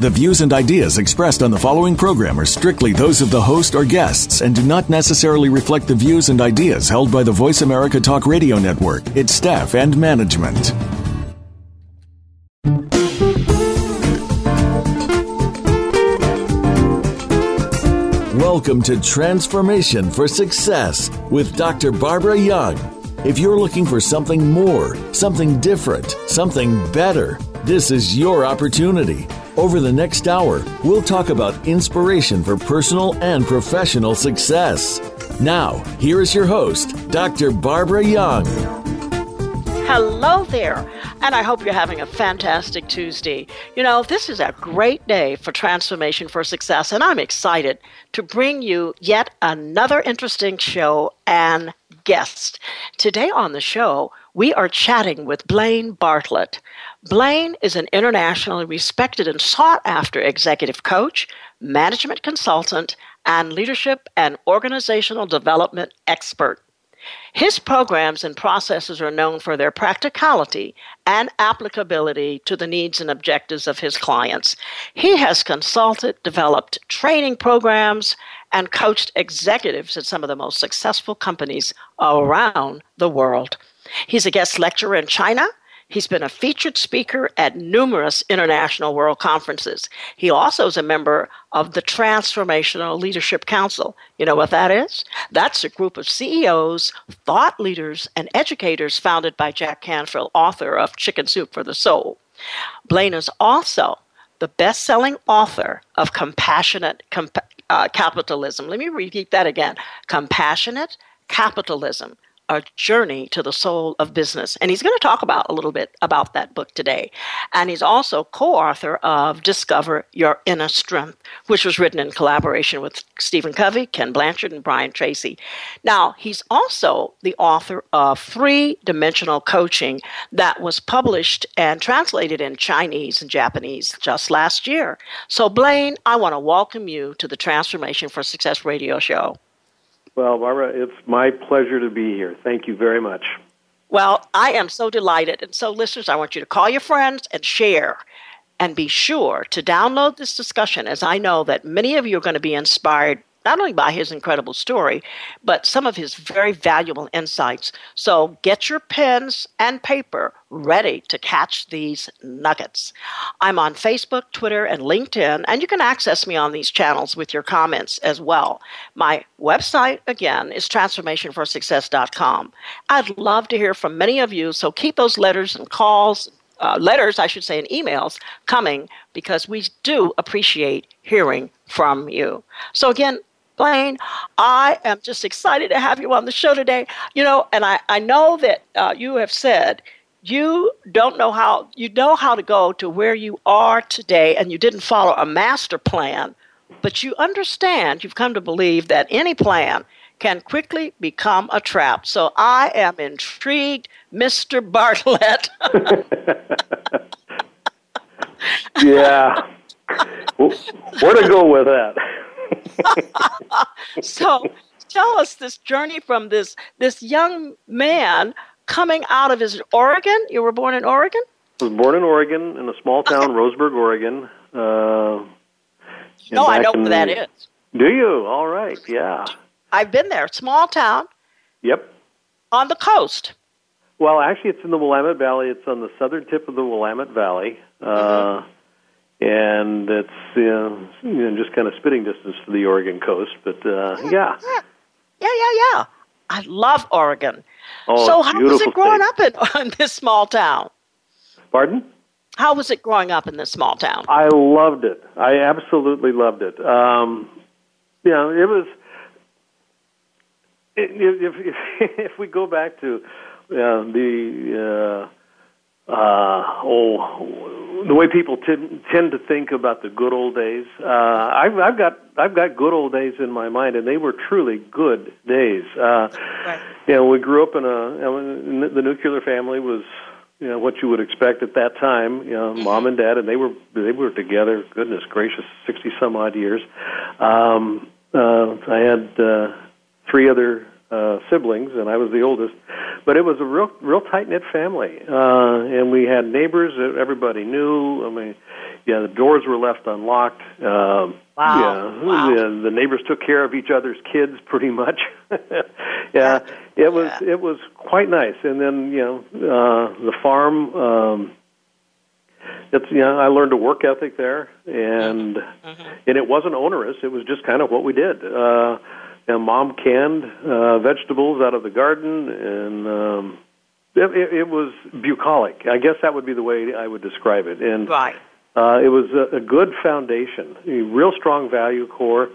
The views and ideas expressed on the following program are strictly those of the host or guests and do not necessarily reflect the views and ideas held by the Voice America Talk Radio Network, its staff, and management. Welcome to Transformation for Success with Dr. Barbara Young. If you're looking for something more, something different, something better, this is your opportunity. Over the next hour, we'll talk about inspiration for personal and professional success. Now, here is your host, Dr. Barbara Young. Hello there, and I hope you're having a fantastic Tuesday. You know, this is a great day for Transformation for Success, and I'm excited to bring you yet another interesting show and guest. Today on the show, we are chatting with Blaine Bartlett. Blaine is an internationally respected and sought after executive coach, management consultant, and leadership and organizational development expert. His programs and processes are known for their practicality and applicability to the needs and objectives of his clients. He has consulted, developed training programs, and coached executives at some of the most successful companies around the world. He's a guest lecturer in China. He's been a featured speaker at numerous international world conferences. He also is a member of the Transformational Leadership Council. You know what that is? That's a group of CEOs, thought leaders, and educators founded by Jack Canfield, author of Chicken Soup for the Soul. Blaine is also the best selling author of Compassionate Comp- uh, Capitalism. Let me repeat that again Compassionate Capitalism a journey to the soul of business. And he's going to talk about a little bit about that book today. And he's also co-author of Discover Your Inner Strength, which was written in collaboration with Stephen Covey, Ken Blanchard, and Brian Tracy. Now, he's also the author of Three Dimensional Coaching that was published and translated in Chinese and Japanese just last year. So, Blaine, I want to welcome you to the Transformation for Success radio show. Well, Barbara, it's my pleasure to be here. Thank you very much. Well, I am so delighted. And so, listeners, I want you to call your friends and share. And be sure to download this discussion, as I know that many of you are going to be inspired not only by his incredible story, but some of his very valuable insights. So get your pens and paper ready to catch these nuggets. I'm on Facebook, Twitter, and LinkedIn, and you can access me on these channels with your comments as well. My website, again, is transformationforsuccess.com. I'd love to hear from many of you, so keep those letters and calls uh, letters, I should say, and emails coming because we do appreciate hearing from you. So, again, I am just excited to have you on the show today. You know, and I, I know that uh, you have said you don't know how you know how to go to where you are today and you didn't follow a master plan but you understand you've come to believe that any plan can quickly become a trap. So i am intrigued mr bartlett. Yeah. Where to go with that so tell us this journey from this this young man coming out of his Oregon. You were born in Oregon. I was born in Oregon in a small town, Roseburg, Oregon. Uh, no, I know where that is. Do you? All right, yeah. I've been there. Small town. Yep. On the coast. Well, actually, it's in the Willamette Valley. It's on the southern tip of the Willamette Valley. Uh, mm-hmm and it's uh, you know just kind of spitting distance to the Oregon coast. But uh, yeah. yeah, yeah, yeah, yeah. I love Oregon. Oh, so how was it growing state. up in, in this small town? Pardon? How was it growing up in this small town? I loved it. I absolutely loved it. Um, you know, it was. If if, if we go back to uh, the uh, uh, oh, the way people tend tend to think about the good old days. Uh, I've, I've got I've got good old days in my mind, and they were truly good days. Uh, right. you know, we grew up in a the nuclear family was you know what you would expect at that time. You know, mm-hmm. mom and dad, and they were they were together. Goodness gracious, sixty some odd years. Um, uh, I had uh, three other uh, siblings, and I was the oldest. But it was a real, real tight knit family, uh, and we had neighbors that everybody knew. I mean, yeah, the doors were left unlocked. Um, wow. Yeah, wow. The, the neighbors took care of each other's kids pretty much. yeah, it was yeah. it was quite nice. And then you know uh, the farm. Um, it's you know I learned a work ethic there, and mm-hmm. and it wasn't onerous. It was just kind of what we did. Uh, and mom canned uh, vegetables out of the garden, and um, it, it, it was bucolic. I guess that would be the way I would describe it. And right. Uh, it was a, a good foundation, a real strong value core,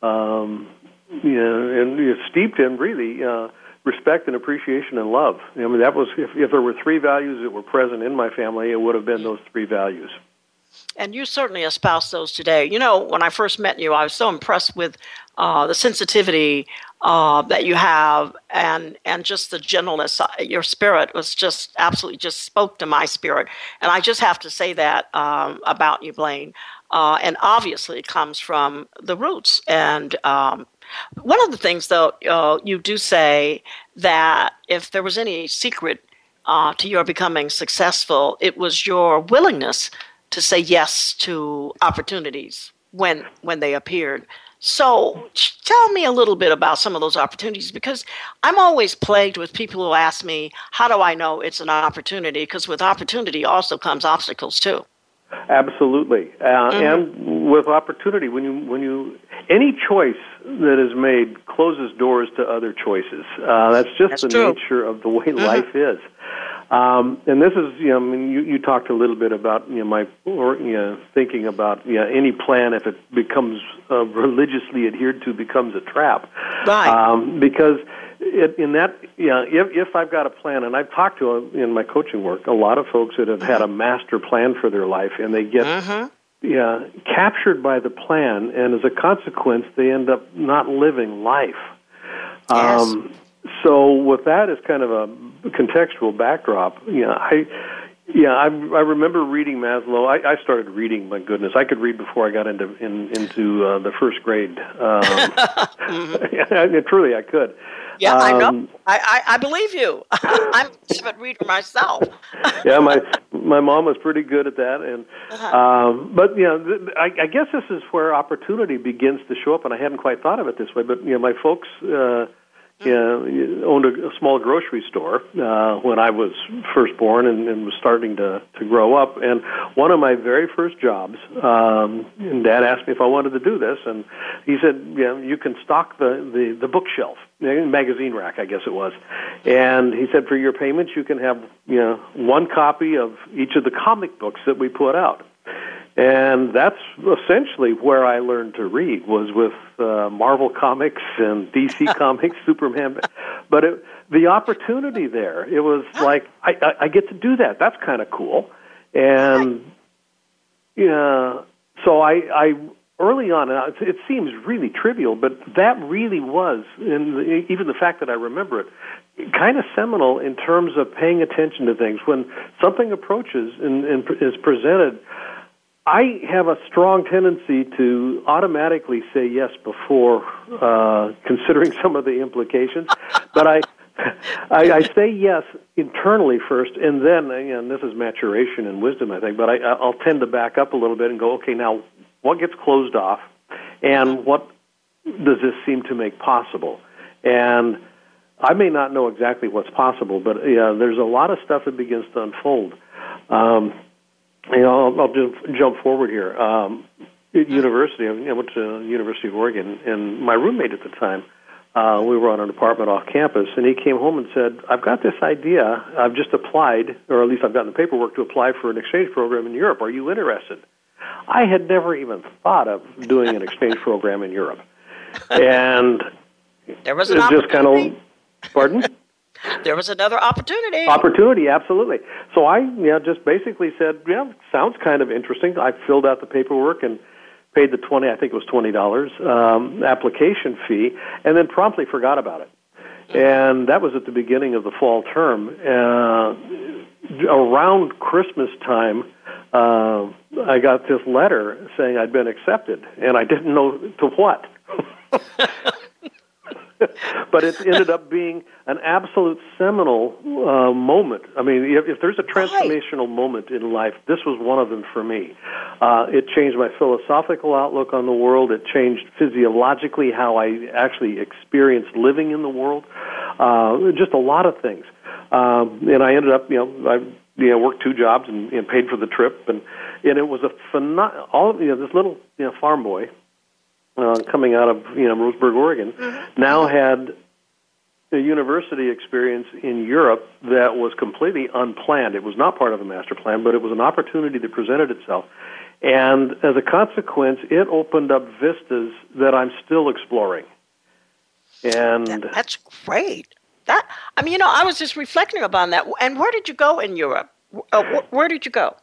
um, you know, and you know, steeped in really uh, respect and appreciation and love. I mean, that was if, if there were three values that were present in my family, it would have been those three values. And you certainly espouse those today. You know, when I first met you, I was so impressed with uh, the sensitivity uh, that you have and and just the gentleness. Uh, your spirit was just absolutely just spoke to my spirit. And i just have to say that um, about you blaine. Uh, and obviously it comes from the roots. And um, one of the things though uh, you do say that if there was any secret uh, to your becoming successful it was your willingness to say yes to opportunities when when they appeared so, tell me a little bit about some of those opportunities because I'm always plagued with people who ask me, How do I know it's an opportunity? Because with opportunity also comes obstacles too. Absolutely, uh, mm-hmm. and with opportunity, when you when you any choice that is made closes doors to other choices. Uh, that's just that's the true. nature of the way mm-hmm. life is. Um, and this is, you know, I mean, you, you talked a little bit about, you know, my, or, you know, thinking about, you know, any plan if it becomes uh, religiously adhered to becomes a trap. Right. Um, because it, in that, you know, if, if I've got a plan, and I've talked to, uh, in my coaching work, a lot of folks that have had a master plan for their life and they get, uh-huh. yeah, captured by the plan, and as a consequence, they end up not living life. Yes. Um, so with that as kind of a contextual backdrop, you know, I yeah, I, I remember reading Maslow. I, I started reading. My goodness, I could read before I got into in, into uh, the first grade. Um, mm-hmm. truly, I could. Yeah, um, I know. Um, I, I, I believe you. I'm a avid reader myself. yeah, my my mom was pretty good at that, and uh-huh. um, but you know, th- I, I guess this is where opportunity begins to show up, and I hadn't quite thought of it this way. But you know, my folks. Uh, yeah, owned a, a small grocery store uh, when I was first born and, and was starting to to grow up. And one of my very first jobs, um, and Dad asked me if I wanted to do this, and he said, "Yeah, you can stock the the, the bookshelf, magazine rack, I guess it was." And he said, "For your payments, you can have you know one copy of each of the comic books that we put out." And that's essentially where I learned to read was with uh, Marvel comics and DC comics, Superman. But it, the opportunity there, it was like I, I, I get to do that. That's kind of cool, and yeah. So I, I early on, it seems really trivial, but that really was, and even the fact that I remember it, kind of seminal in terms of paying attention to things. When something approaches and, and is presented, I have a strong tendency to automatically say yes before uh, considering some of the implications, but I, I, I say yes internally first, and then and this is maturation and wisdom, I think. But I, I'll tend to back up a little bit and go, okay, now what gets closed off, and what does this seem to make possible? And I may not know exactly what's possible, but yeah, there's a lot of stuff that begins to unfold. Um, you know, I'll, I'll just jump forward here. Um, at university, I went to University of Oregon, and my roommate at the time, uh, we were on an apartment off campus, and he came home and said, "I've got this idea. I've just applied, or at least I've gotten the paperwork to apply for an exchange program in Europe. Are you interested?" I had never even thought of doing an exchange program in Europe, and there was an just kind of pardon. There was another opportunity. Opportunity, absolutely. So I, you know, just basically said, yeah, sounds kind of interesting. I filled out the paperwork and paid the twenty, I think it was twenty dollars um, application fee, and then promptly forgot about it. and that was at the beginning of the fall term. Uh, around Christmas time, uh, I got this letter saying I'd been accepted, and I didn't know to what. but it ended up being an absolute seminal uh, moment. I mean, if, if there's a transformational moment in life, this was one of them for me. Uh, it changed my philosophical outlook on the world. It changed physiologically how I actually experienced living in the world. Uh, just a lot of things. Um, and I ended up, you know, I you know worked two jobs and, and paid for the trip, and and it was a phenomenal. All you know, this little you know farm boy uh, coming out of you know Roseburg, Oregon, mm-hmm. now had a university experience in Europe that was completely unplanned. It was not part of a master plan, but it was an opportunity that presented itself. And as a consequence, it opened up vistas that I'm still exploring. And that, that's great. That I mean, you know, I was just reflecting upon that. And where did you go in Europe? Uh, wh- where did you go?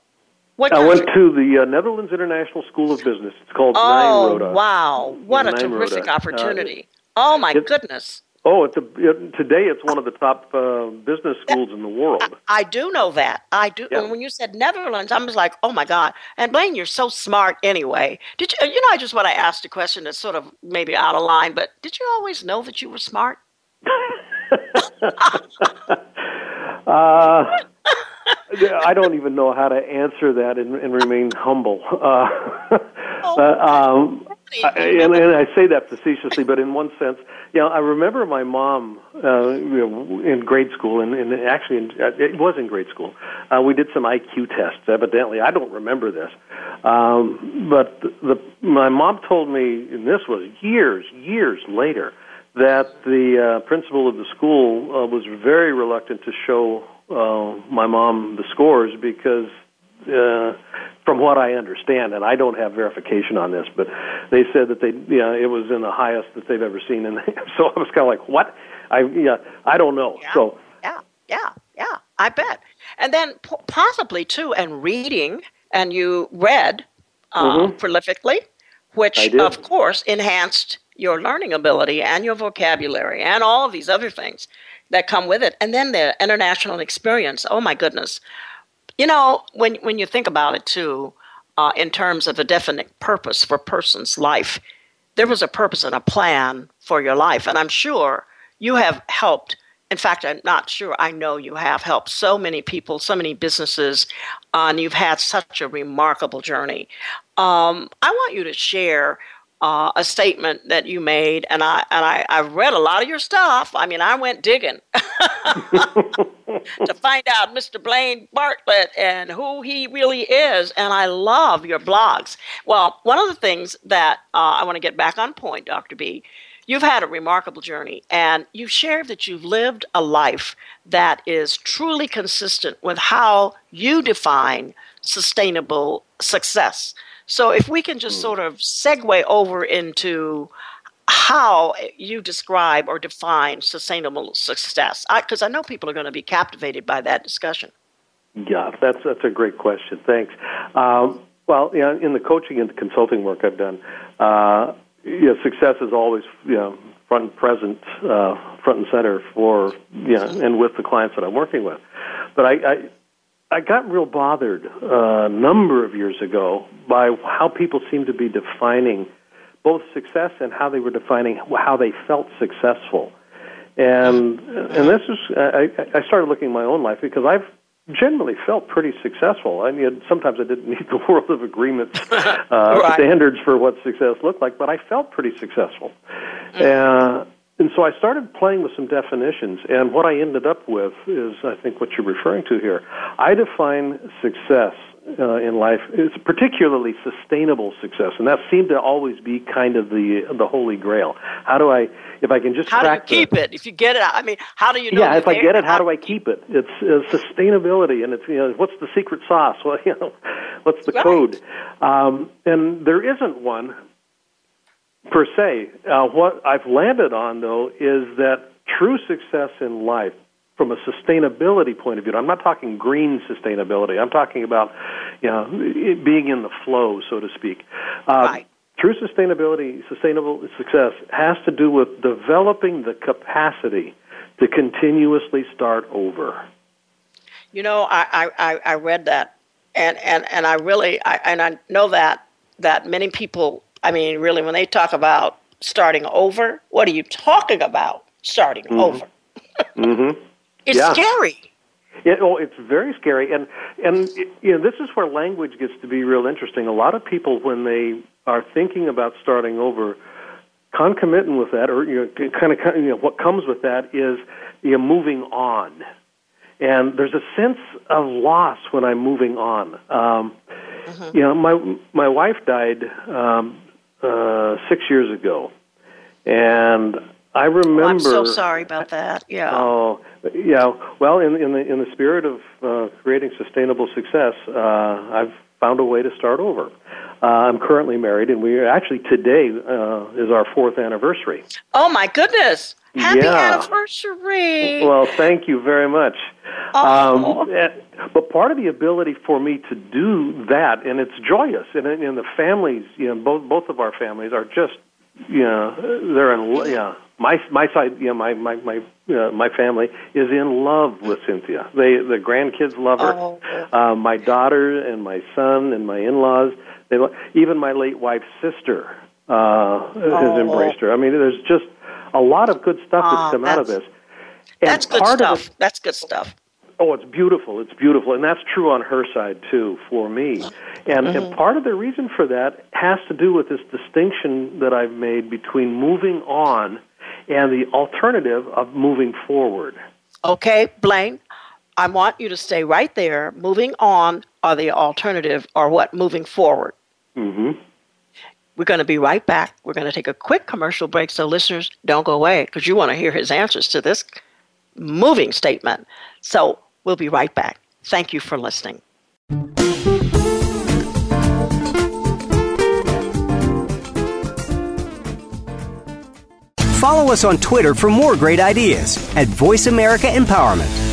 What I went to the uh, Netherlands International School of Business. It's called oh, Nyenrode. wow. What a terrific opportunity. Uh, oh, my it, goodness. Oh, it's a, it, today it's one of the top uh, business schools in the world. I, I, do know that. I do. Yeah. And when you said Netherlands, I was like, oh my God. And Blaine, you're so smart anyway. Did you, you know, I just want to ask a question that's sort of maybe out of line, but did you always know that you were smart? uh, I don't even know how to answer that and, and remain humble. Uh, oh, uh, um, I, and, and I say that facetiously, but in one sense, you know, I remember my mom uh, you know, in grade school, and, and actually, in, uh, it was in grade school. Uh, we did some IQ tests. Evidently, I don't remember this, um, but the, the my mom told me, and this was years, years later, that the uh, principal of the school uh, was very reluctant to show uh, my mom the scores because uh, from what I understand, and I don't have verification on this, but they said that they, yeah, it was in the highest that they've ever seen, and so I was kind of like, what? I, yeah, I don't know. Yeah, so yeah, yeah, yeah, I bet. And then p- possibly too, and reading, and you read uh, mm-hmm. prolifically, which of course enhanced your learning ability and your vocabulary and all of these other things that come with it. And then the international experience. Oh my goodness. You know, when when you think about it too, uh, in terms of a definite purpose for a person's life, there was a purpose and a plan for your life, and I'm sure you have helped. In fact, I'm not sure. I know you have helped so many people, so many businesses, uh, and you've had such a remarkable journey. Um, I want you to share uh, a statement that you made, and I and I, I read a lot of your stuff. I mean, I went digging to find out Mr. Blaine Bartlett and who he really is, and I love your blogs. Well, one of the things that uh, I want to get back on point, Dr. B, you've had a remarkable journey, and you've shared that you've lived a life that is truly consistent with how you define sustainable success. So if we can just hmm. sort of segue over into how you describe or define sustainable success, because I, I, know people are going to be captivated by that discussion. Yeah, that's that's a great question. Thanks. Um, well, you know, in the coaching and the consulting work I've done, uh, you know, success is always you know front and present, uh, front and center for you know, and with the clients that I'm working with. But I, I I got real bothered uh, a number of years ago by how people seemed to be defining both success and how they were defining how they felt successful. And and this is I, I started looking at my own life because I've generally felt pretty successful. I mean, sometimes I didn't meet the world of agreements uh, right. standards for what success looked like, but I felt pretty successful. Mm. Uh, and so I started playing with some definitions, and what I ended up with is, I think, what you're referring to here. I define success uh, in life is particularly sustainable success, and that seemed to always be kind of the the holy grail. How do I, if I can just how do you keep the, it? If you get it, I mean, how do you know? Yeah, if I get it, how do I keep it? It's uh, sustainability, and it's you know, what's the secret sauce? Well, you know, what's the right. code? Um, and there isn't one per se. Uh, what I've landed on, though, is that true success in life, from a sustainability point of view, I'm not talking green sustainability. I'm talking about, you know, being in the flow, so to speak. Uh, right. True sustainability, sustainable success has to do with developing the capacity to continuously start over. You know, I, I, I read that, and, and, and I really, I, and I know that, that many people, I mean, really, when they talk about starting over, what are you talking about starting mm-hmm. over? mm-hmm. It's yeah. scary. Yeah, oh, it's very scary, and and you know this is where language gets to be real interesting. A lot of people, when they are thinking about starting over, concomitant with that, or you know, kind of you know, what comes with that is you know, moving on, and there's a sense of loss when I'm moving on. Um, mm-hmm. You know, my my wife died um, uh, six years ago, and I remember. Oh, I'm so sorry about that. Yeah. Oh, yeah. Well, in in the in the spirit of uh, creating sustainable success, uh, I've found a way to start over. Uh, I'm currently married, and we actually today uh, is our fourth anniversary. Oh my goodness! Happy yeah. anniversary! Well, thank you very much. Oh. Um, but part of the ability for me to do that, and it's joyous, and, and the families, you know, both both of our families are just, you know, they're in, yeah my my side, you know, my my my uh, my family is in love with Cynthia. They the grandkids love her. Oh. Uh, my daughter and my son and my in-laws. They lo- even my late wife's sister uh, oh. has embraced her. I mean, there's just a lot of good stuff that's come out of this. And that's good stuff. It, that's good stuff. Oh, it's beautiful. It's beautiful. And that's true on her side, too, for me. And, mm-hmm. and part of the reason for that has to do with this distinction that I've made between moving on and the alternative of moving forward. Okay, Blaine, I want you to stay right there. Moving on or the alternative or what? Moving forward. Mm-hmm. We're going to be right back. We're going to take a quick commercial break, so listeners, don't go away because you want to hear his answers to this moving statement. So we'll be right back. Thank you for listening. Follow us on Twitter for more great ideas at Voice America Empowerment.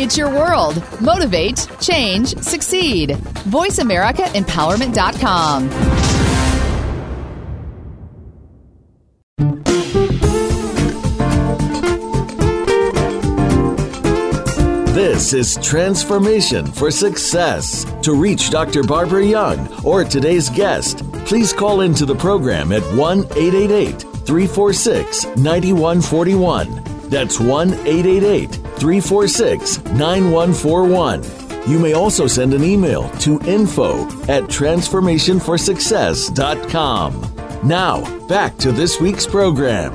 It's your world. Motivate, change, succeed. VoiceAmericaEmpowerment.com. This is Transformation for Success. To reach Dr. Barbara Young or today's guest, please call into the program at 1 888 346 9141. That's 1 888 346 9141. You may also send an email to info at transformationforsuccess.com. Now, back to this week's program.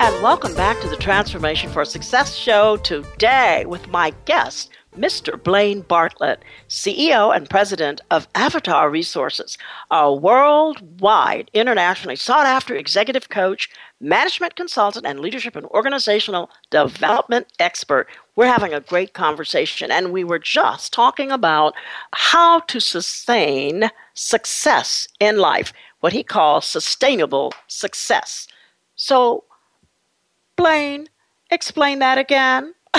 And welcome back to the Transformation for Success show today with my guest, Mr. Blaine Bartlett, CEO and President of Avatar Resources, a worldwide, internationally sought after executive coach management consultant and leadership and organizational development expert. We're having a great conversation, and we were just talking about how to sustain success in life, what he calls sustainable success. So, Blaine, explain that again.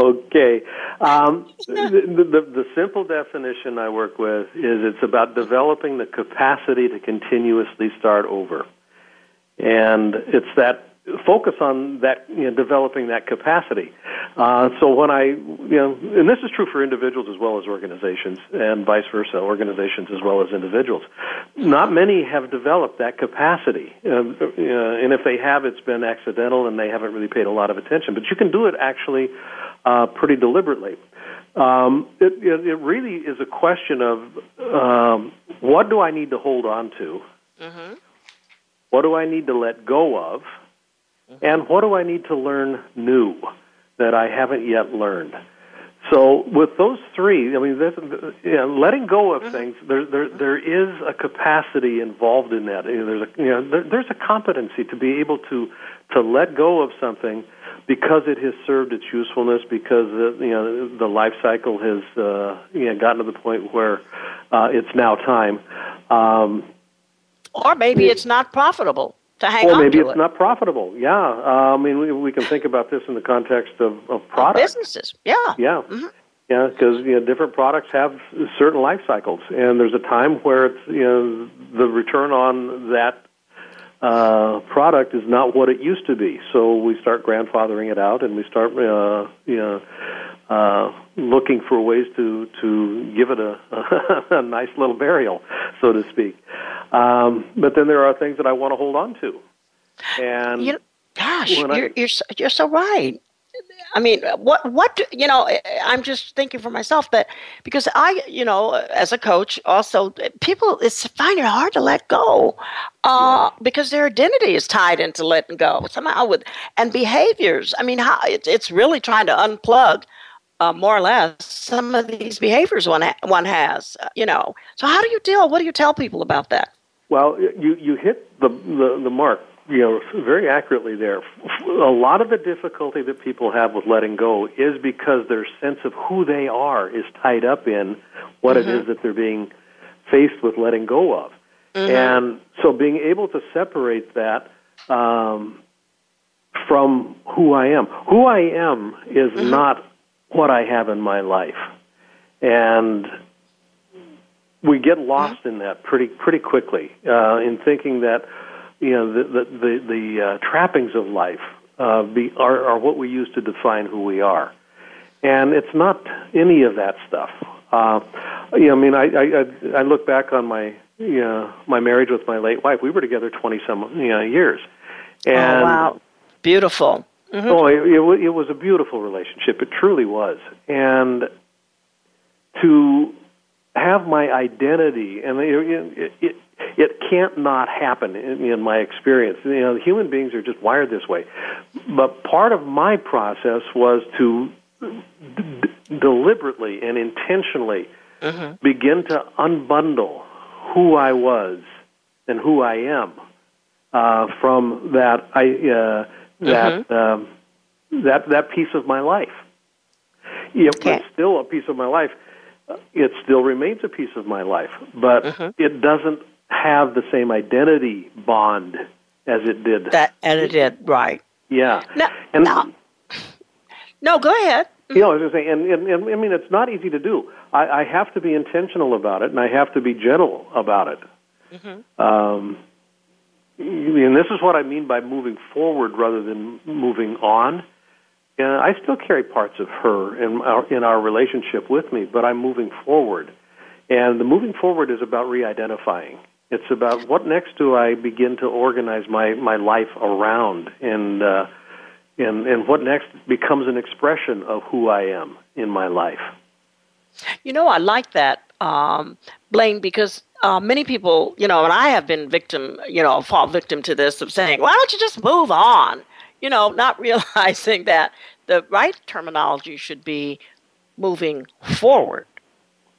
okay. Um, the, the, the, simple definition I work with is it's about developing the capacity to continuously start over and it's that focus on that you know, developing that capacity. Uh, so when I, you know, and this is true for individuals as well as organizations, and vice versa, organizations as well as individuals. Not many have developed that capacity, um, uh, and if they have, it's been accidental, and they haven't really paid a lot of attention. But you can do it actually uh, pretty deliberately. Um, it, it, it really is a question of um, what do I need to hold on to, Mm-hmm. what do I need to let go of, and what do I need to learn new that I haven't yet learned. So with those three, I mean, this, you know, letting go of things, there, there, there is a capacity involved in that. You know, there's a, you know, there, there's a competency to be able to to let go of something because it has served its usefulness, because the, you know the life cycle has uh, you know gotten to the point where uh, it's now time. Um, Or maybe it's not profitable to hang or on maybe it's it. not profitable. Yeah, uh, I mean we, we can think about this in the context of, of products. Businesses, yeah. Yeah. Yeah, because you know different products have certain life cycles, and there's a time where it's you know the return on that uh, product is not what it used to be. So we start grandfathering it out, and we start uh, you know uh, looking for ways to to give it a, a nice little burial, so to speak. Um, but then there are things that I want to hold on to, and You gosh, you're you're so, you're so right. I mean, what what you know? I'm just thinking for myself that because I, you know, as a coach, also people it's find it hard to let go uh, because their identity is tied into letting go somehow with and behaviors. I mean, how it's it's really trying to unplug. Uh, more or less, some of these behaviors one ha- one has, uh, you know. So, how do you deal? What do you tell people about that? Well, you you hit the the, the mark, you know, very accurately there. A lot of the difficulty that people have with letting go is because their sense of who they are is tied up in what it is that they're being faced with letting go of, and so being able to separate that. Um, from who I am. Who I am is not what I have in my life. And we get lost in that pretty pretty quickly uh, in thinking that you know the the the, the uh, trappings of life uh, be, are are what we use to define who we are, and it's not any of that stuff. Uh, you know, I mean, I, I I look back on my you know, my marriage with my late wife. We were together twenty some you know, years, and oh wow, beautiful. Oh, it, it, it was a beautiful relationship. It truly was. And to have my identity, and it, it, it, it can't not happen in, in my experience. You know, human beings are just wired this way. But part of my process was to d- d- deliberately and intentionally begin to unbundle who I was and who I am uh, from that I uh, that um, that that piece of my life. If Okay. it's still a piece of my life, it still remains a piece of my life, but it doesn't have the same identity bond as it did. That and it did right. yeah, No, and no. No, go ahead. you know, I was just saying, and, and, and I mean, it's not easy to do. I, I have to be intentional about it, and I have to be gentle about it. Um, and this is what I mean by moving forward rather than moving on. And I still carry parts of her in our, in our relationship with me, but I'm moving forward. And the moving forward is about re-identifying. It's about what next do I begin to organize my, my life around, and uh, and and what next becomes an expression of who I am in my life. You know, I like that, um, Blaine, because uh, many people, you know, and I have been victim, you know, fall victim to this of saying, why don't you just move on? You know, not realizing that the right terminology should be moving forward,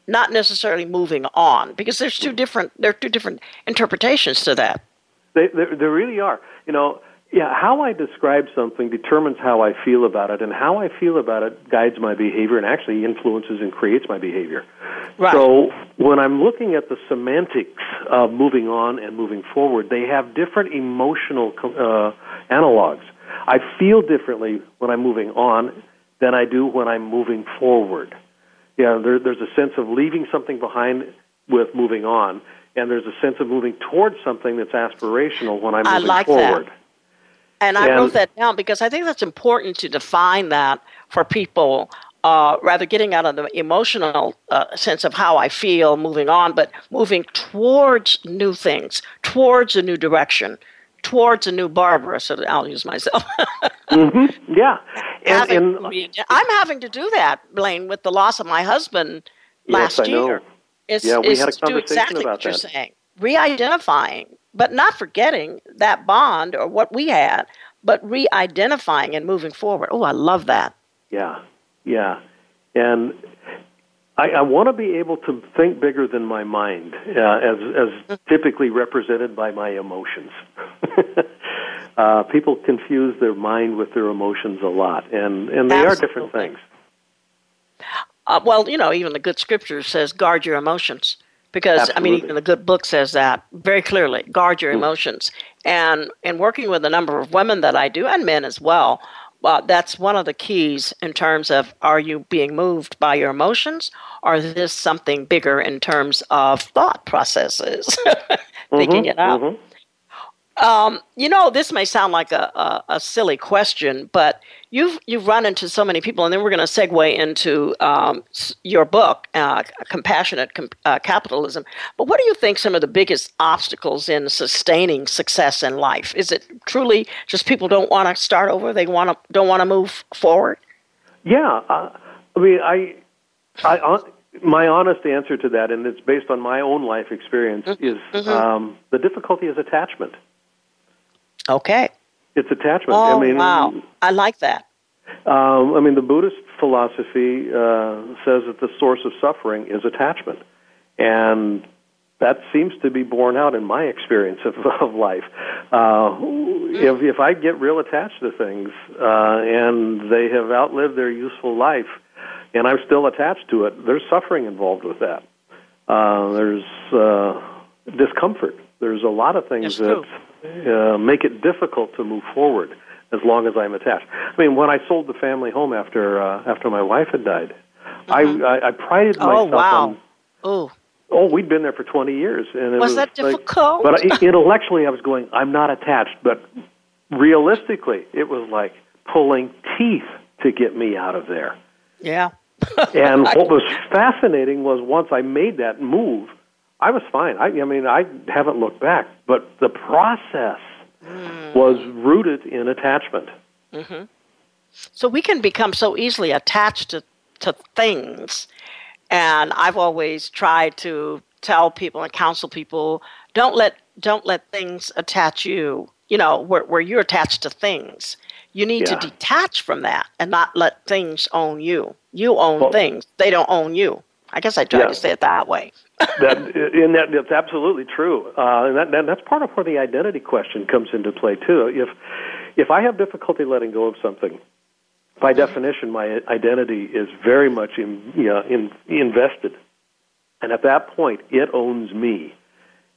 not necessarily moving on, because there's two different there are two different interpretations to that. They, they, they really are. You know, yeah, how I describe something determines how I feel about it, and how I feel about it guides my behavior and actually influences and creates my behavior. Right. So when I'm looking at the semantics of moving on and moving forward, they have different emotional uh, analogs. I feel differently when I'm moving on than I do when I'm moving forward. Yeah, there, there's a sense of leaving something behind with moving on, and there's a sense of moving towards something that's aspirational when I'm I moving like that. forward. And I and, wrote that down because I think that's important to define that for people uh, rather getting out of the emotional uh, sense of how I feel moving on, but moving towards new things, towards a new direction, towards a new Barbara. So I'll use myself. mm-hmm. Yeah, and, and, I'm having to do that, Blaine, with the loss of my husband last yes, year. Is, yeah, we had a conversation exactly about what that. you're saying. Re-identifying, but not forgetting that bond or what we had, but re-identifying and moving forward. Oh, I love that. Yeah, yeah. And I, I want to be able to think bigger than my mind, uh, as, as typically represented by my emotions. uh, people confuse their mind with their emotions a lot, and, and they Absolutely. are different things. Uh, well, you know, even the good scripture says guard your emotions. Because Absolutely. I mean, even the good book says that very clearly. Guard your emotions. And in working with a number of women that I do, and men as well, well, that's one of the keys in terms of are you being moved by your emotions or is this something bigger in terms of thought processes? Thinking mm-hmm, it out. Mm-hmm. Um, you know, this may sound like a, a, a, silly question, but you've you've run into so many people, and then we're going to segue into um, your book, uh, "Compassionate Com- uh, Capitalism." But what do you think some of the biggest obstacles in sustaining success in life? Is it truly just people don't want to start over? They want to don't want to move forward? Yeah, uh, I mean, I, I, uh, my honest answer to that, and it's based on my own life experience, mm-hmm. is mm-hmm. um, the difficulty is attachment. Okay. It's attachment. Oh, I mean, wow. I like that. Um, I mean, the Buddhist philosophy uh, says that the source of suffering is attachment. And that seems to be borne out in my experience of, of life. Uh, if, if I get real attached to things uh, and they have outlived their useful life and I'm still attached to it, there's suffering involved with that. Uh, there's uh, discomfort. There's a lot of things That's that uh, make it difficult to move forward as long as I'm attached. I mean, when I sold the family home after uh, after my wife had died, Mhm. I, I I prided Oh, myself wow. on. Oh, Oh, we'd been there for 20 years, and it Was was, that like- difficult? but I, intellectually, I was going, I'm not attached. But realistically, it was like pulling teeth to get me out of there. yeah. And what was fascinating was once I made that move, I was fine. I, I mean, I haven't looked back, but the process hmm. was rooted in attachment. Mm-hmm. So we can become so easily attached to, to things. And I've always tried to tell people and counsel people don't let don't let things attach you, you know, where, where you're attached to things. You need Yeah. to detach from that and not let things own you. You own Well- things. They don't own you. I guess I tried Yeah. to say it that way. that and that that's absolutely true. Uh, and that, that that's part of where the identity question comes into play too. If if I have difficulty letting go of something, by definition, my identity is very much in, you know, in, invested, and at that point, it owns me.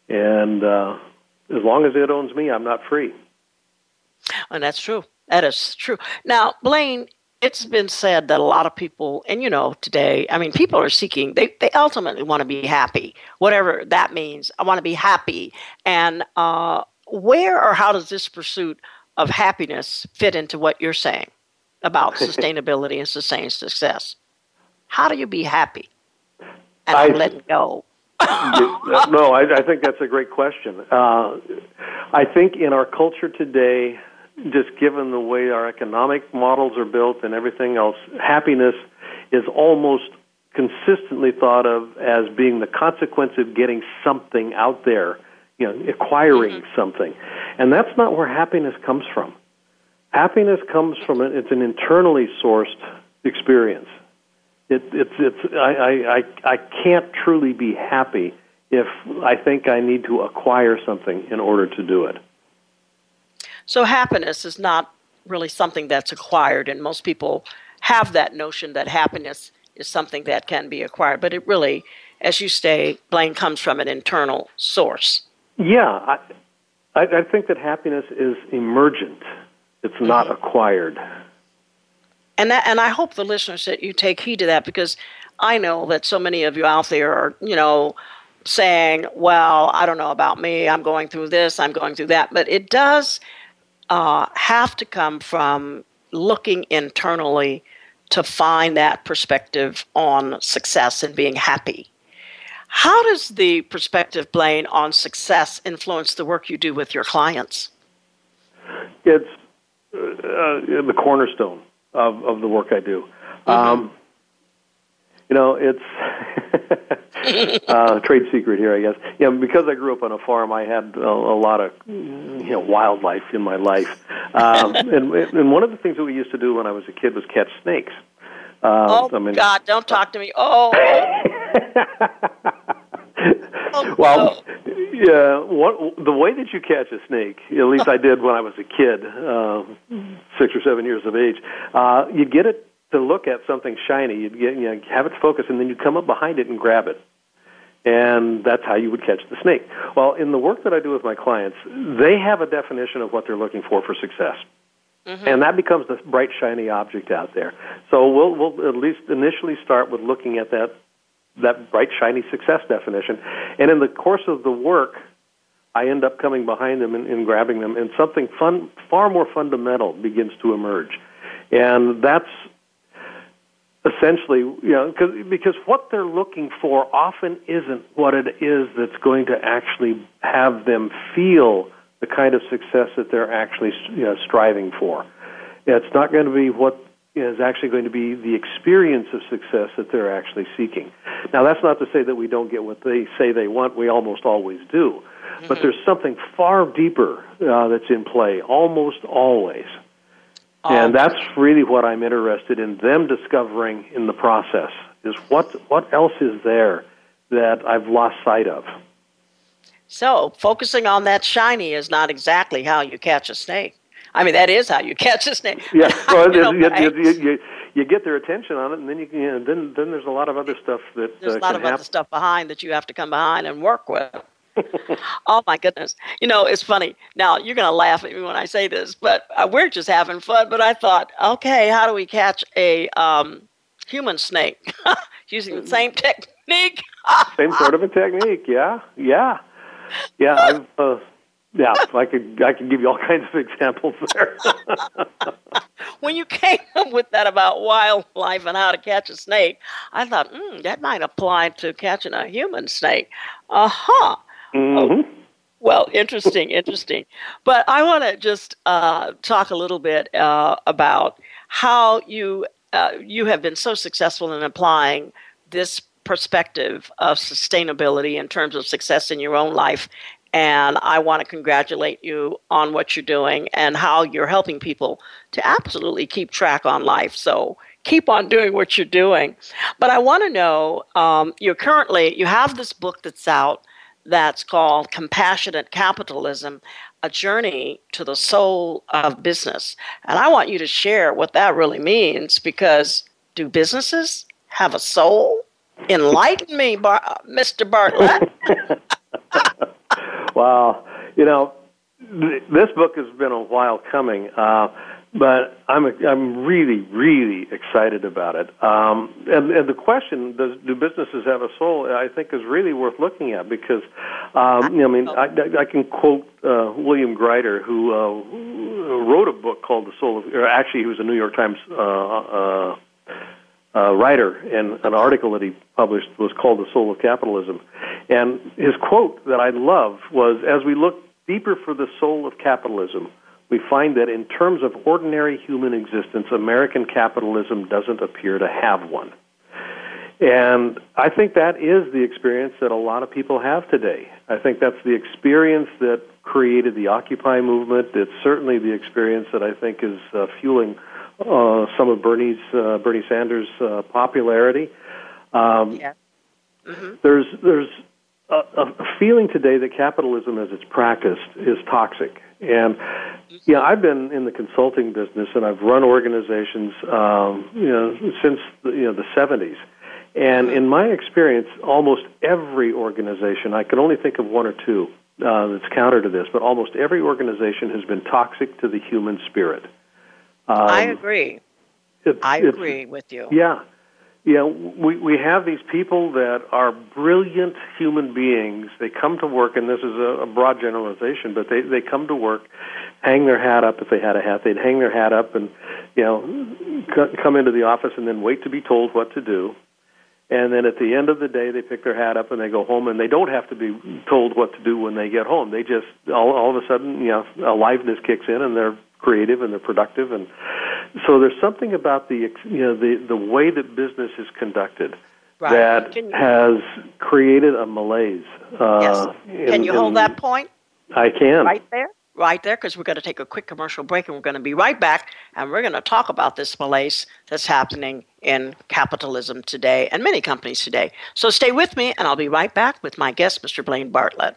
And uh, as long as it owns me, I'm not free. And that's true. That is true. Now, Blaine, it's been said that a lot of people, and you know, today, I mean, people are seeking, they, they ultimately want to be happy, whatever that means. I want to be happy. And uh, where or how does this pursuit of happiness fit into what you're saying about sustainability and sustained success? How do you be happy? And I- I'm go. no, I, I think that's a great question. Uh, I think in our culture today, just given the way our economic models are built and everything else, happiness is almost consistently thought of as being the consequence of getting something out there, you know, acquiring mm-hmm. something. And that's not where happiness comes from. Happiness comes from it, it's an internally sourced experience. It, it's it's I, I I I can't truly be happy if I think I need to acquire something in order to do it. So happiness is not really something that's acquired, and most people have that notion that happiness is something that can be acquired. But it really, as you say, Blaine comes from an internal source. Yeah, I I, I think that happiness is emergent. It's not mm-hmm. acquired. And that, and I hope the listeners that you take heed to that because I know that so many of you out there are, you know, saying, "Well, I don't know about me. I'm going through this. I'm going through that." But it does uh, have to come from looking internally to find that perspective on success and being happy. How does the perspective, Blaine, on success influence the work you do with your clients? It's uh, uh the cornerstone of, of the work I do. Mm-hmm. Um, you know, it's uh, trade secret here, I guess. Yeah, because I grew up on a farm, I had a, a lot of you know wildlife in my life, um, and and one of the things that we used to do when I was a kid was catch snakes. Uh, oh I mean, God! Don't talk to me. Oh. oh well, no. yeah. What the way that you catch a snake? At least I did when I was a kid, uh, six or seven years of age. Uh, you get it to look at something shiny. You'd get, you know, have it focus, and then you'd come up behind it and grab it. And that's how you would catch the snake. Well, in the work that I do with my clients, they have a definition of what they're looking for for success. Mm-hmm. And that becomes the bright, shiny object out there. So we'll, we'll at least initially start with looking at that, that bright, shiny success definition. And in the course of the work, I end up coming behind them and, and grabbing them, and something fun, far more fundamental begins to emerge. And that's essentially, you know, cause, because what they're looking for often isn't what it is that's going to actually have them feel the kind of success that they're actually you know, striving for. It's not going to be what is actually going to be the experience of success that they're actually seeking. Now, that's not to say that we don't get what they say they want. We almost always do. Mm-hmm. But there's something far deeper uh, that's in play, almost always. And that's really what I'm interested in them discovering in the process is what what else is there that I've lost sight of. So, focusing on that shiny is not exactly how you catch a snake. I mean, that is how you catch a snake. Yeah, well, you, know, you, you, you, you, get their attention on it, and then you, you know, then then there's a lot of other stuff that there's uh, a lot of happen. other stuff behind that you have to come behind and work with. Oh my goodness! You know, it's funny. Now you're going to laugh at me when I say this, but uh, we're just having fun. But I thought, okay, how do we catch a um, human snake using the same technique? same sort of a technique. Yeah, yeah, yeah. I've, uh, yeah, I could I could give you all kinds of examples there. when you came up with that about wildlife and how to catch a snake, I thought, mm, that might apply to catching a human snake. Uh huh. Mm-hmm. Oh, well, interesting, interesting. But I want to just uh, talk a little bit uh, about how you uh, you have been so successful in applying this perspective of sustainability in terms of success in your own life. And I want to congratulate you on what you're doing and how you're helping people to absolutely keep track on life. So keep on doing what you're doing. But I want to know um, you're currently, you have this book that's out that's called Compassionate Capitalism A Journey to the Soul of Business. And I want you to share what that really means because do businesses have a soul? Enlighten me, Bar- Mr. Bartlett. wow. You know, th- this book has been a while coming. Uh, but I'm I'm really really excited about it. Um, and, and the question, does do businesses have a soul? I think is really worth looking at because, um, I mean, I, I can quote uh, William Greider, who uh, wrote a book called The Soul of, or actually, he was a New York Times. Uh, uh, uh, writer, and an article that he published was called "The Soul of Capitalism." And his quote that I love was, "As we look deeper for the soul of capitalism, we find that in terms of ordinary human existence, American capitalism doesn't appear to have one. And I think that is the experience that a lot of people have today. I think that's the experience that created the Occupy movement. It's certainly the experience that I think is uh, fueling uh, some of Bernie's uh, Bernie Sanders' uh, popularity. Um, yeah. Mm-hmm. There's there's a, a feeling today that capitalism, as it's practiced, is toxic. And yeah, I've been in the consulting business and I've run organizations, um, you know, since the, you know the '70s. And in my experience, almost every organization, I can only think of one or two uh, that's counter to this, but almost every organization has been toxic to the human spirit. Um, I agree. It, I agree with you. Yeah, know, we, we have these people that are brilliant human beings. They come to work, and this is a, a broad generalization, but they, they come to work, hang their hat up if they had a hat. They'd hang their hat up and, you know, c- come into the office and then wait to be told what to do. And then at the end of the day, they pick their hat up and they go home, and they don't have to be told what to do when they get home. They just all, all of a sudden, you know, aliveness kicks in, and they're creative and they're productive, and so there's something about the you know the the way that business is conducted right. that you, has created a malaise. Uh, yes. Can you hold that point? I can. Right there right there because we're going to take a quick commercial break and we're going to be right back and we're going to talk about this malaise that's happening in capitalism today and many companies today. So stay with me and I'll be right back with my guest, Mr. Blaine Bartlett.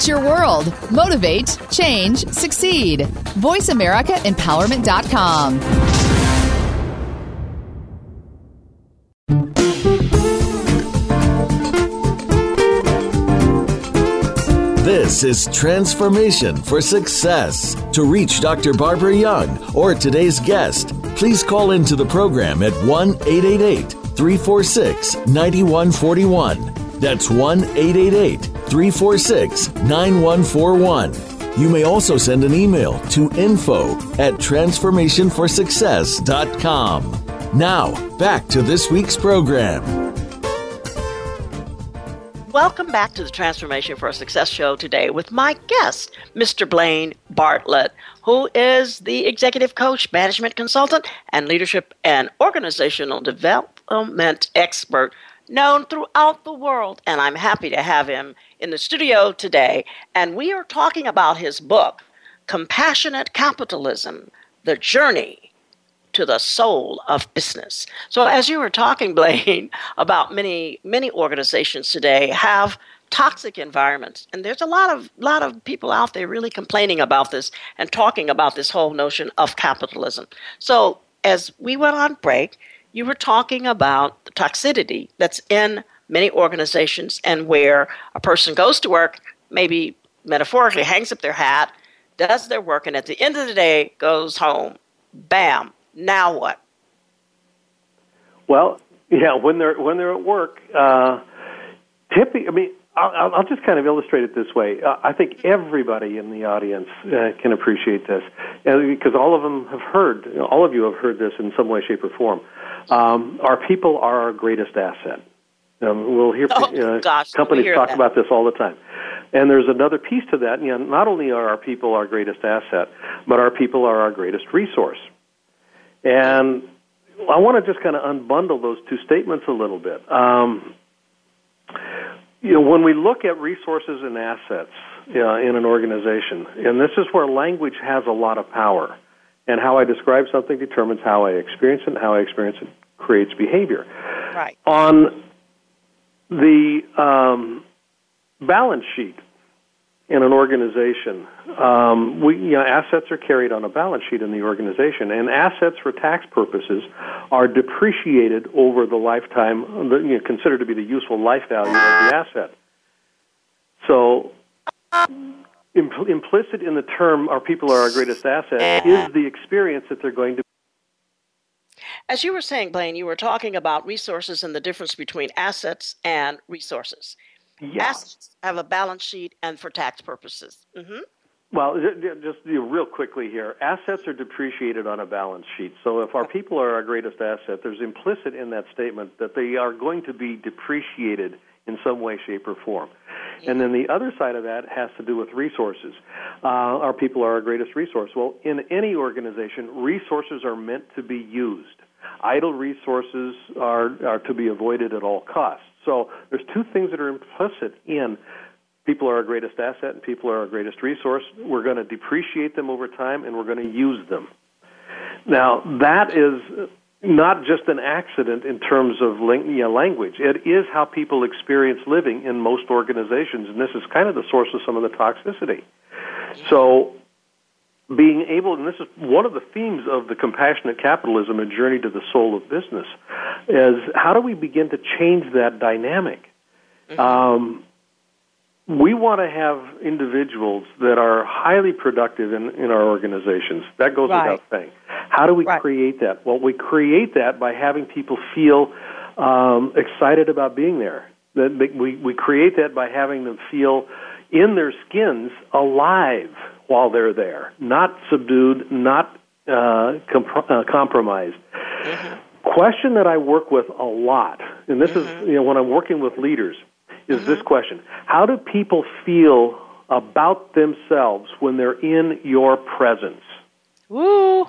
It's your world. Motivate, change, succeed. VoiceAmericaEmpowerment.com. This is Transformation for Success. To reach Dr. Barbara Young or today's guest, please call into the program at 1 888 346 9141. That's 1 888 346 9141. You may also send an email to info at transformationforsuccess.com. Now, back to this week's program. Welcome back to the Transformation for Success show today with my guest, Mr. Blaine Bartlett, who is the executive coach, management consultant, and leadership and organizational development expert known throughout the world. And I'm happy to have him in the studio today, and we are talking about his book, Compassionate Capitalism The Journey to the Soul of Business. So, as you were talking, Blaine, about many, many organizations today have toxic environments and there's a lot of lot of people out there really complaining about this and talking about this whole notion of capitalism so as we went on break you were talking about the toxicity that's in many organizations and where a person goes to work, maybe metaphorically hangs up their hat, does their work, and at the end of the day goes home. Bam. Now what? Well, yeah, when they're when they're at work, uh, typically, I mean, I'll, I'll just kind of illustrate it this way. Uh, I think everybody in the audience uh, can appreciate this, because all of them have heard, you know, all of you have heard this in some way, shape, or form. Um, our people are our greatest asset. Um, we'll hear oh, uh, gosh, companies hear talk that. about this all the time. And there's another piece to that. You know, not only are our people our greatest asset, but our people are our greatest resource. And I want to just kind of unbundle those two statements a little bit. Um, you know, when we look at resources and assets uh, in an organization, and this is where language has a lot of power, and how I describe something determines how I experience it, and how I experience it creates behavior. Right. On the um, balance sheet in an organization, um, we, you know, assets are carried on a balance sheet in the organization, and assets for tax purposes are depreciated over the lifetime, you know, considered to be the useful life value of the asset. So, impl- implicit in the term "our people are our greatest asset" is the experience that they're going to as you were saying, Blaine, you were talking about resources and the difference between assets and resources. Yeah. Assets have a balance sheet and for tax purposes. Mm-hmm. Well, just real quickly here, assets are depreciated on a balance sheet. So if our people are our greatest asset, there's implicit in that statement that they are going to be depreciated in some way, shape, or form. And then the other side of that has to do with resources. Uh, our people are our greatest resource. Well, in any organization, resources are meant to be used. Idle resources are, are to be avoided at all costs. So there's two things that are implicit in people are our greatest asset and people are our greatest resource. We're going to depreciate them over time and we're going to use them. Now, that is not just an accident in terms of language. It is how people experience living in most organizations, and this is kind of the source of some of the toxicity. So, being able, and this is one of the themes of the compassionate capitalism, a journey to the soul of business, is how do we begin to change that dynamic? Mm-hmm. Um, we want to have individuals that are highly productive in, in our organizations. That goes right. without saying. How do we right. create that? Well, we create that by having people feel um, excited about being there. That we, we create that by having them feel in their skins alive while they're there, not subdued, not uh, comp- uh, compromised. Mm-hmm. Question that I work with a lot, and this mm-hmm. is you know when I'm working with leaders is mm-hmm. this question How do people feel about themselves when they're in your presence? Woo!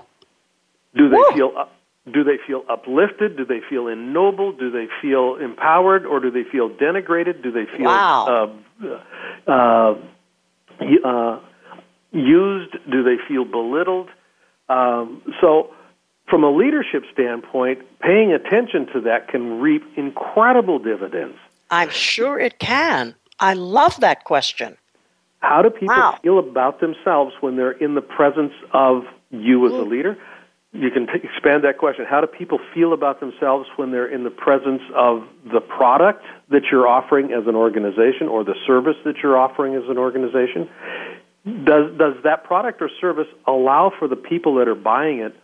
Do they Woo! feel up, do they feel uplifted? Do they feel ennobled? Do they feel empowered, or do they feel denigrated? Do they feel wow. uh, uh, uh, used? Do they feel belittled? Um, so, from a leadership standpoint, paying attention to that can reap incredible dividends. I'm sure it can. I love that question. How do people wow. feel about themselves when they're in the presence of you as a leader? You can t- expand that question. How do people feel about themselves when they're in the presence of the product that you're offering as an organization or the service that you're offering as an organization? Does, does that product or service allow for the people that are buying it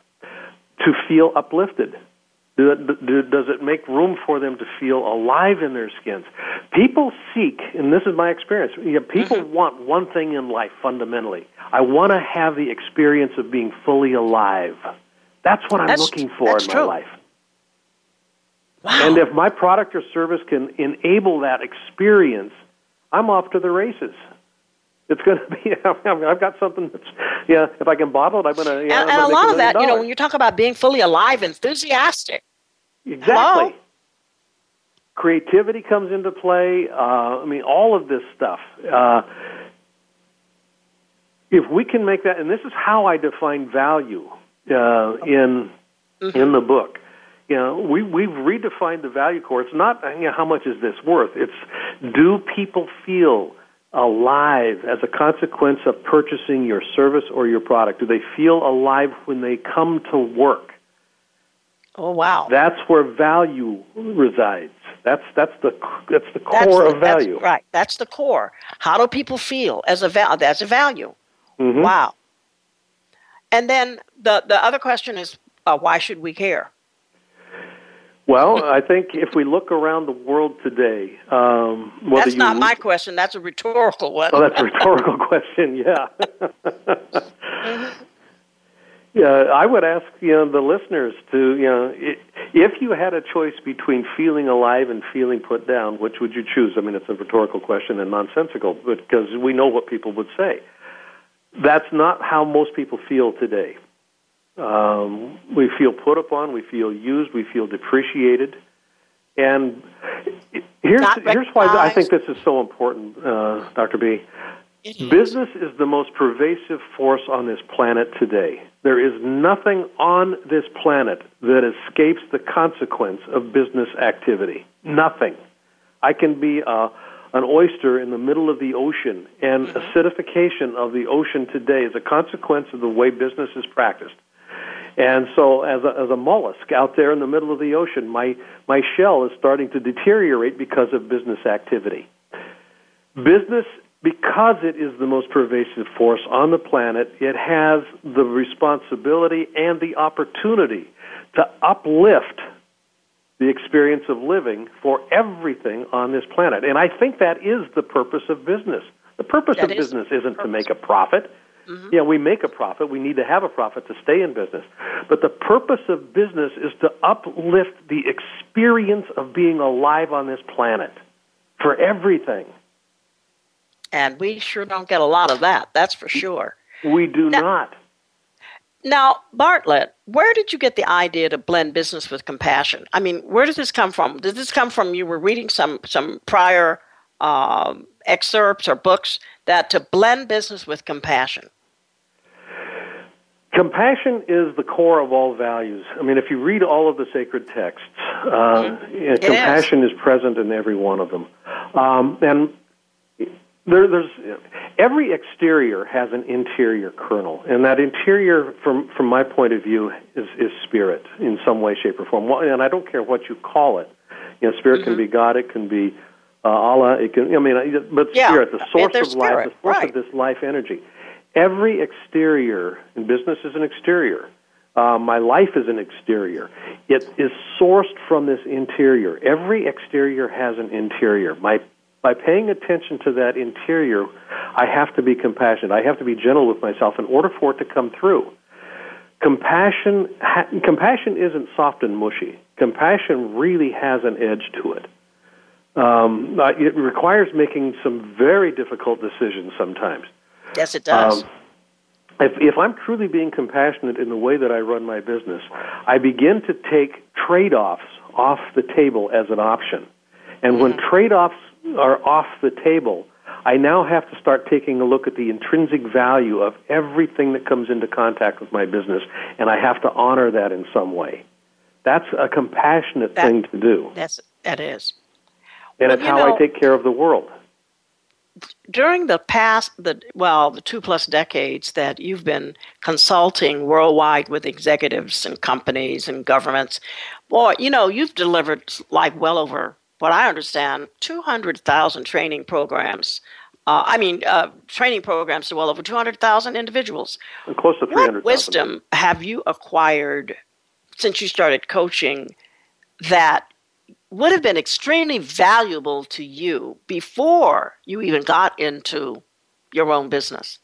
to feel uplifted, does it make room for them to feel alive in their skins? People seek, and this is my experience, you know, people Mm-hmm. want one thing in life fundamentally. I want to have the experience of being fully alive. That's what I'm That's- looking for in true. my life. Wow. And if my product or service can enable that experience, I'm off to the races. It's going to be. I've got something that's. Yeah, if I can bottle it, I'm going to. Yeah, and, and a lot of that, you know, when you talk about being fully alive, enthusiastic, Exactly. Hello? Creativity comes into play. Uh, I mean, all of this stuff. Uh, if we can make that, and this is how I define value uh, in in the book. You know, we we've redefined the value core. It's not you know, how much is this worth. It's do people feel alive as a consequence of purchasing your service or your product? Do they feel alive when they come to work? Oh wow. That's where value resides. That's that's the that's the That's core the- of value. That's, right. That's the core. How do people feel as a val- as a value? Mhm. Wow. And then the the other question is uh, why should we care? Well, I think if we look around the world today, um, That's you not my question. That's a rhetorical one. Oh, that's a rhetorical question. Yeah. Mm-hmm. yeah, I would ask you know the listeners to you know if you had a choice between feeling alive and feeling put down, which would you choose? I mean, it's a rhetorical question and nonsensical, but because we know what people would say. That's not how most people feel today. Um, we feel put upon, we feel used, we feel depreciated, and here's here's why I think this is so important, uh, Dr. B. Business is the most pervasive force on this planet today. There is nothing on this planet that escapes the consequence of business activity. Nothing. I can be a, an oyster in the middle of the ocean, and acidification of the ocean today is a consequence of the way business is practiced. And so, as a, as a mollusk out there in the middle of the ocean, my, my shell is starting to deteriorate because of business activity. Business because it is the most pervasive force on the planet, it has the responsibility and the opportunity to uplift the experience of living for everything on this planet. And I think that is the purpose of business. The purpose That of business isn't to make a profit. Yeah, we make a profit. We need to have a profit to stay in business. But the purpose of business is to uplift the experience of being alive on this planet for everything. And we sure don't get a lot of that, that's for sure. We do Now- not. Now, Bartlett, where did you get the idea to blend business with compassion? I mean, where did this come from? Did this come from you were reading some some prior um, excerpts or books that to blend business with compassion? Compassion is the core of all values. I mean, if you read all of the sacred texts, uh, yeah, is. compassion is. present in every one of them. Um, and there, there's every exterior has an interior kernel, and that interior, from from my point of view, is is spirit in some way, shape, or form. And I don't care what you call it. You know, spirit can be God, it can be uh, Allah, it can. I mean, but Yeah. spirit, the source of life, the source right. of this life energy. Every exterior in business is an exterior. Uh, my life is an exterior. It is sourced from this interior. Every exterior has an interior. My, by paying attention to that interior, I have to be compassionate. I have to be gentle with myself in order for it to come through. Compassion, ha- compassion isn't soft and mushy. Compassion really has an edge to it. Um, uh, it requires making some very difficult decisions sometimes. Yes, it does. Um, if, if I'm truly being compassionate in the way that I run my business, I begin to take trade offs off the table as an option. And when trade offs are off the table, I now have to start taking a look at the intrinsic value of everything that comes into contact with my business, and I have to honor that in some way. That's a compassionate That- thing to do, That's that is. and well, it's how know- I take care of the world. During the past the well the two plus decades that you've been consulting worldwide with executives and companies and governments boy you know you've delivered like well over what i understand 200000 training programs uh, i mean uh, training programs to well over 200000 individuals And close to 300,000. what wisdom have you acquired since you started coaching that would have been extremely valuable to you before you even got into your own business?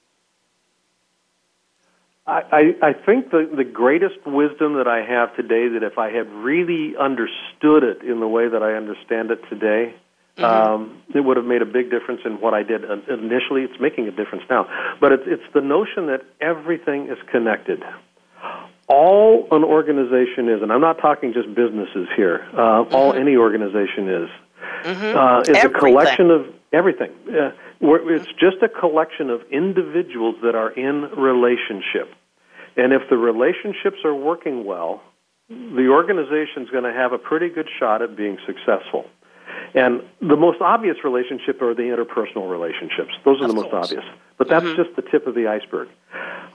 I, I I think the, the greatest wisdom that I have today that if I had really understood it in the way that I understand it today, um, it would have made a big difference in what I did initially. It's making a difference now. But it's, it's the notion that everything is connected. All an organization is, and I'm not talking just businesses here, uh, all any organization is, uh, is a collection of everything. Uh, it's just a collection of individuals that are in relationship. And if the relationships are working well, the organization's going to have a pretty good shot at being successful. And the most obvious relationship are the interpersonal relationships. Those are Of the most course. obvious. But that's mm-hmm. just the tip of the iceberg.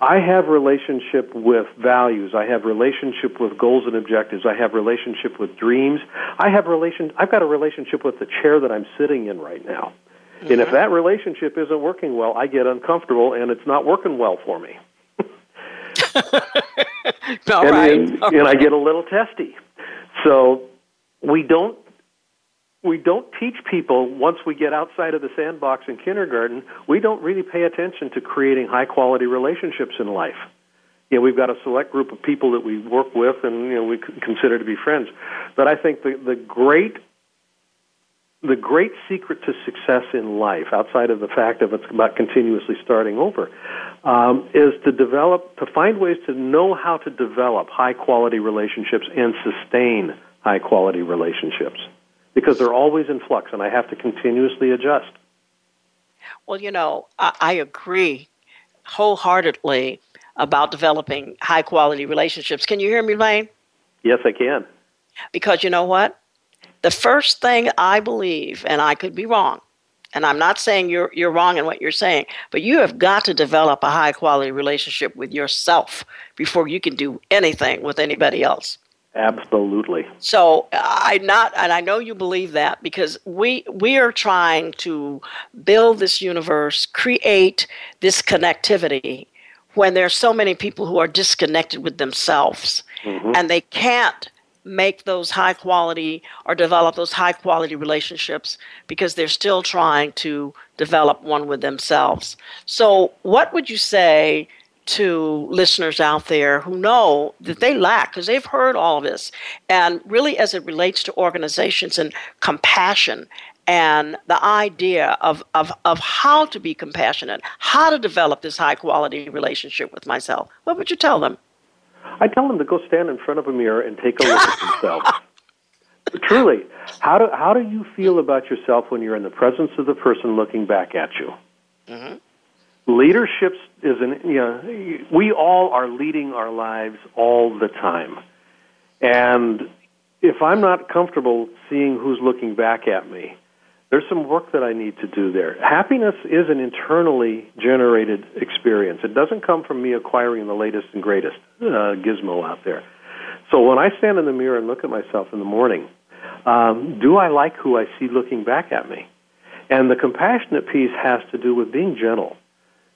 I have relationship with values. I have relationship with goals and objectives. I have relationship with dreams. I have relation I've got a relationship with the chair that I'm sitting in right now. And if mm-hmm. that relationship isn't working well, I get uncomfortable and it's not working well for me. All and, right. and, and I get a little testy. So we don't we don't teach people once we get outside of the sandbox in kindergarten. We don't really pay attention to creating high quality relationships in life. You know, we've got a select group of people that we work with and you know we consider to be friends. But I think the the great the great secret to success in life, outside of the fact of it's about continuously starting over, um, is to develop, to find ways to know how to develop high quality relationships and sustain high quality relationships because they're always in flux and I have to continuously adjust. Well, you know, I, I agree wholeheartedly about developing high quality relationships. Can you hear me, Lane? Yes, I can. Because you know what? The first thing I believe, and I could be wrong, and I'm not saying you're you're wrong in what you're saying, but you have got to develop a high quality relationship with yourself before you can do anything with anybody else. Absolutely. So I not, and I know you believe that because we we are trying to build this universe, create this connectivity when there's so many people who are disconnected with themselves, mm-hmm. and they can't make those high quality or develop those high quality relationships because they're still trying to develop one with themselves. So, what would you say to listeners out there who know that they lack because they've heard all of this and really as it relates to organizations and compassion and the idea of, of, of how to be compassionate, how to develop this high quality relationship with myself, what would you tell them? I tell them to go stand in front of a mirror and take a look at themselves. Truly, how do, how do you feel about yourself when you're in the presence of the person looking back at you? Mm-hmm leadership is an you know we all are leading our lives all the time. And if i'm not comfortable seeing who's looking back at me there's some work that i need to do there. Happiness is an internally generated experience. It doesn't come from me acquiring the latest and greatest uh, gizmo out there. So when i stand in the mirror and look at myself in the morning um, do i like who i see looking back at me? And the compassionate piece has to do with being gentle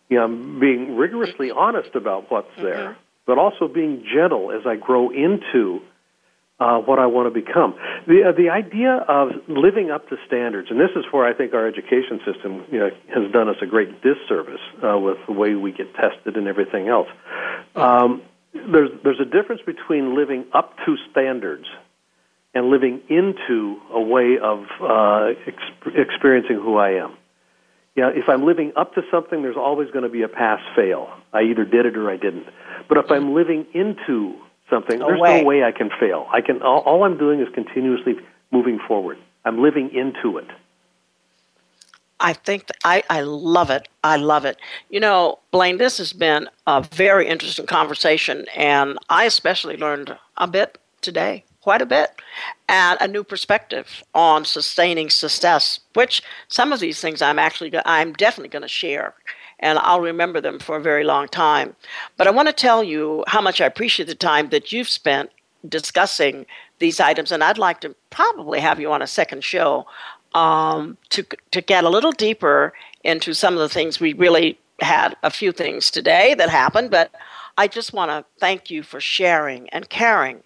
you know, being rigorously honest about what's mm-hmm. there, but also being gentle as I grow into uh, what I want to become. The uh, the idea of living up to standards, and this is where I think our education system you know, has done us a great disservice uh, with the way we get tested and everything else. Um, there's there's a difference between living up to standards and living into a way of uh, ex- experiencing who I am yeah, if I'm living up to something, there's always going to be a pass fail. I either did it or I didn't. But if I'm living into something, no there's way. no way I can fail. I can. All, all I'm doing is continuously moving forward. I'm living into it. I think I, I love it. I love it. You know, Blaine, this has been a very interesting conversation, and I especially learned a bit today quite a bit and a new perspective on sustaining success which some of these things i'm actually i'm definitely going to share and i'll remember them for a very long time. But i want to tell you how much i appreciate the time that you've spent discussing these items and i'd like to probably have you on a second show um, to, to get a little deeper into some of the things. We really had a few things today that happened but i just want to thank you for sharing and caring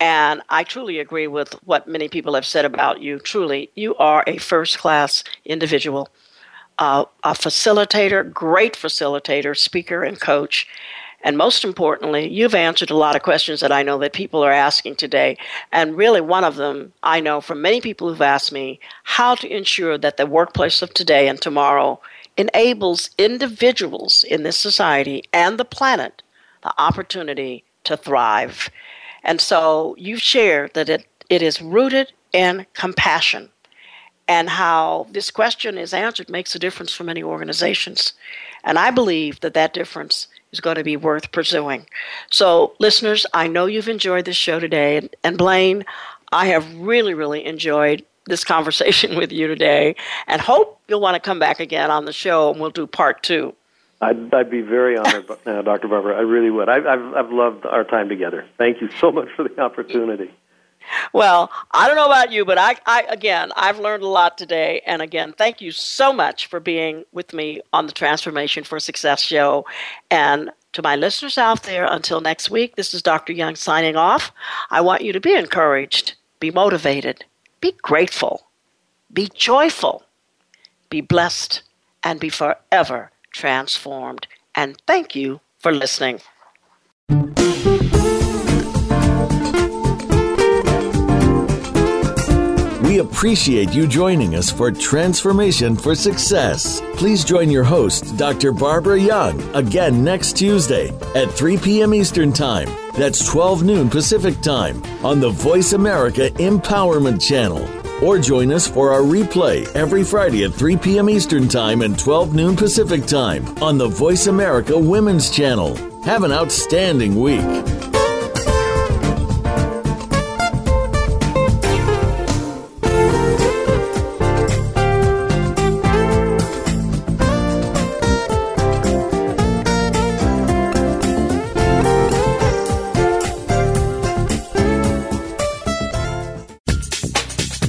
and I truly agree with what many people have said about you. Truly, you are a first class individual, uh, a facilitator, great facilitator, speaker, and coach. And most importantly, you've answered a lot of questions that I know that people are asking today. And really, one of them I know from many people who've asked me how to ensure that the workplace of today and tomorrow enables individuals in this society and the planet the opportunity to thrive. And so you shared that it, it is rooted in compassion. And how this question is answered makes a difference for many organizations. And I believe that that difference is going to be worth pursuing. So, listeners, I know you've enjoyed this show today. And, and Blaine, I have really, really enjoyed this conversation with you today and hope you'll want to come back again on the show and we'll do part two. I'd, I'd be very honored, uh, Dr. Barbara. I really would. I've, I've, I've loved our time together. Thank you so much for the opportunity. Well, I don't know about you, but I, I again, I've learned a lot today. And again, thank you so much for being with me on the Transformation for Success show. And to my listeners out there, until next week, this is Dr. Young signing off. I want you to be encouraged, be motivated, be grateful, be joyful, be blessed, and be forever transformed. And thank you for listening. We appreciate you joining us for Transformation for Success. Please join your host, Dr. Barbara Young, again next Tuesday at 3 p.m. Eastern Time. That's 12 noon Pacific Time on the Voice America Empowerment Channel or join us for our replay every Friday at 3 p.m. Eastern Time and 12 noon Pacific Time on the Voice America Women's Channel. Have an outstanding week.